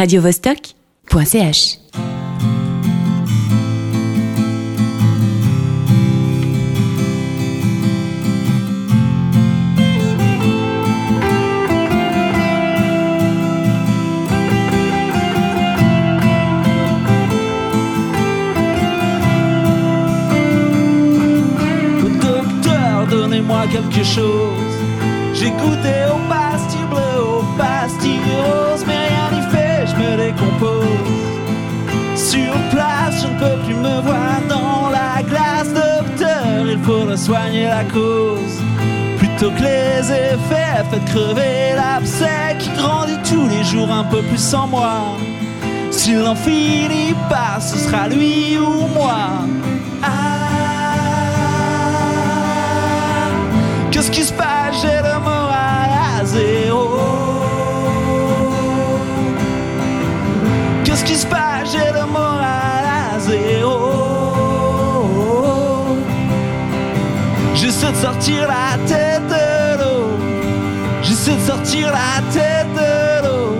radiovostok.ch. Quelque chose. J'ai goûté soigner la cause. Plutôt que les effets, faites crever l'abcès qui grandit tous les jours un peu plus sans moi. S'il n'en finit pas, ce sera lui ou moi. Ah, qu'est-ce qui se passe? J'ai le moral à zéro. Qu'est-ce qui se passe? Sortir la tête de l'eau. J'essaie de sortir la tête de l'eau.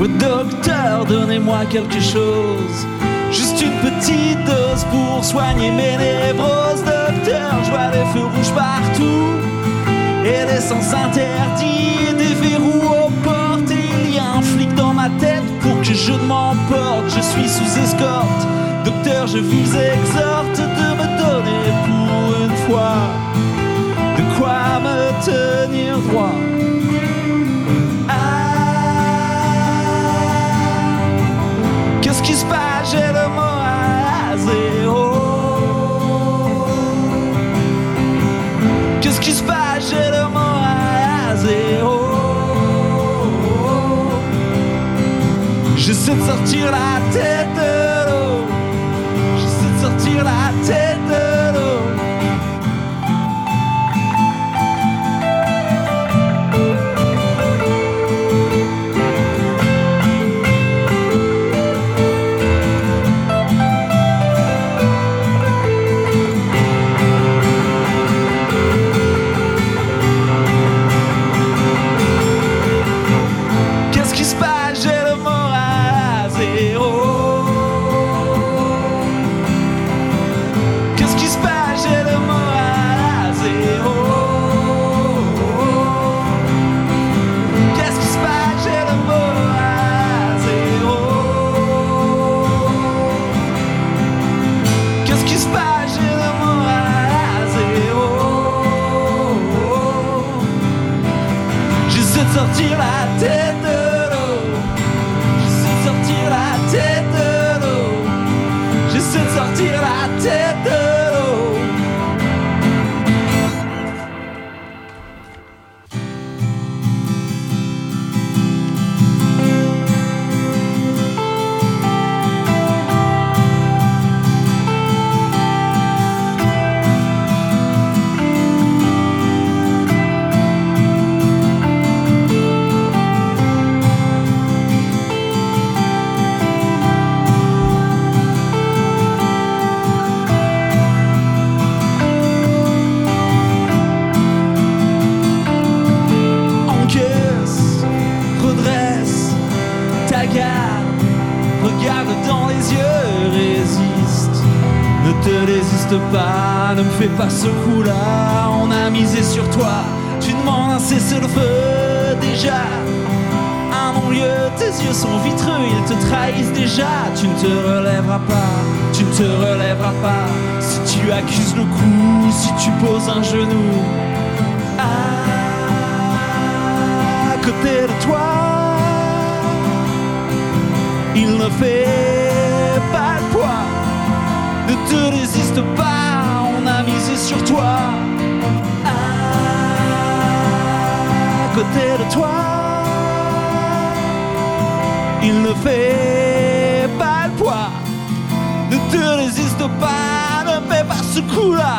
Au docteur, donnez-moi quelque chose. Juste une petite dose pour soigner mes névroses. Docteur, je vois des feux rouges partout. Et des sens interdits, des verrous aux portes? Et il y a un flic dans ma tête pour que je ne m'emporte. Je suis sous escorte. Docteur, je vous exhorte de me donner pour une fois de quoi me tenir droit. J'essaie de sortir la tête pas, ne me fais pas ce coup-là. On a misé sur toi, tu demandes un cessez-le-feu déjà. Un non-lieu, tes yeux sont vitreux, ils te trahissent déjà. Tu ne te relèveras pas, tu ne te relèveras pas. Si tu accuses le coup, si tu poses un genou. À côté de toi, il ne fait. Ne te résiste pas, on a misé sur toi. À côté de toi, il ne fait pas le poids. Ne te résiste pas, ne fais pas ce coup-là.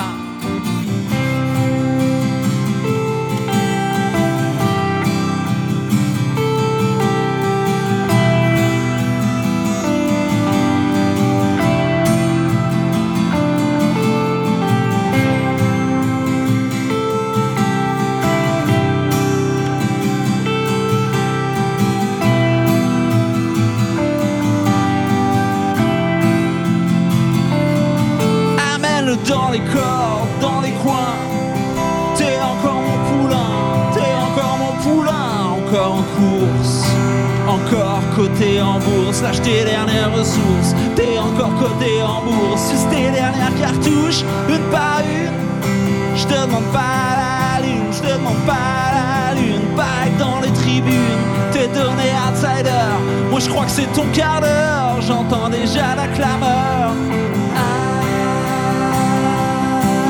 Coté en bourse, lâche tes dernières ressources. T'es encore coté en bourse, juste tes dernières cartouches, une par une. Je te demande pas la lune, je te demande pas la lune. Pareil dans les tribunes, t'es donné outsider. Moi je crois que c'est ton quart d'heure, j'entends déjà la clameur.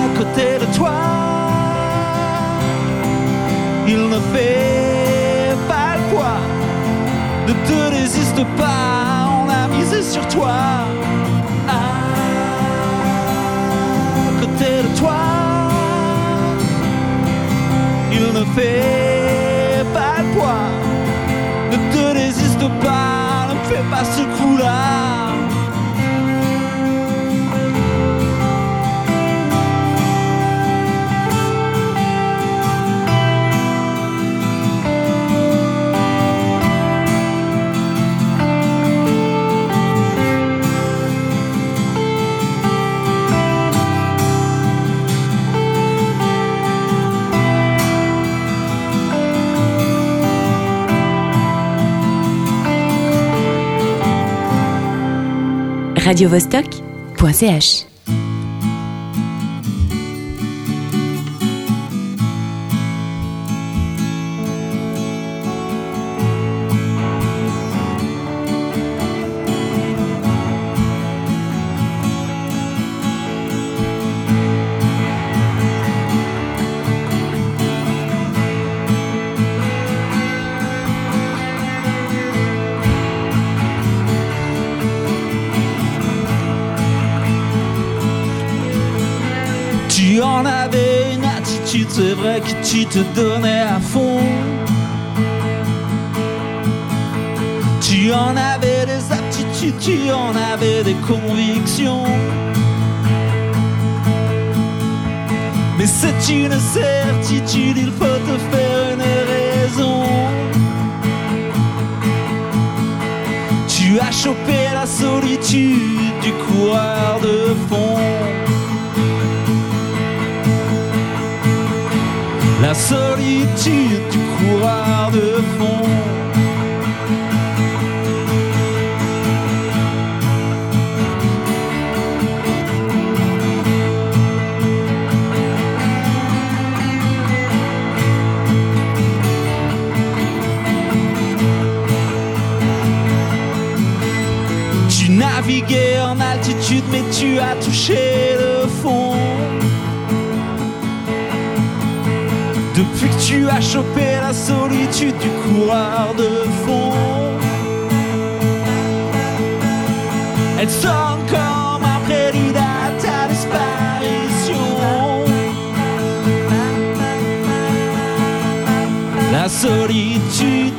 À côté de toi, il ne fait te résiste pas, on a misé sur toi. À côté de toi, il ne fait radiovostok.ch Tu en avais une attitude, c'est vrai que tu te donnais à fond. Tu en avais des aptitudes, tu en avais des convictions. Mais c'est une certitude, il faut te faire une raison. Tu as chopé la solitude du coureur de fond. La solitude du coureur de fond. Tu naviguais en altitude, mais tu as touché le fond. Depuis que tu as chopé la solitude du coureur de fond, elle sonne comme un prélude à ta disparition. La solitude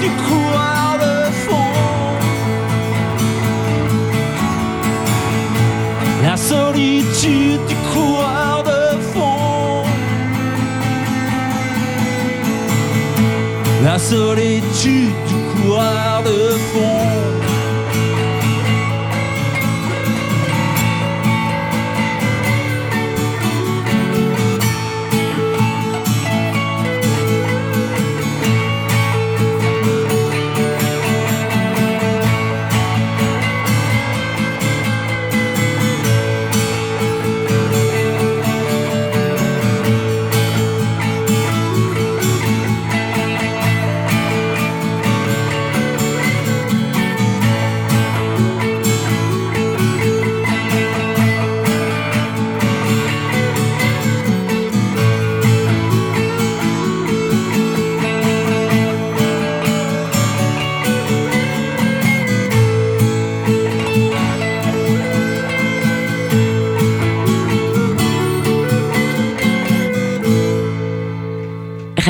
solitude du coureur de fond. La solitude du coureur de fond. La solitude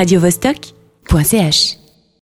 radiovostok.ch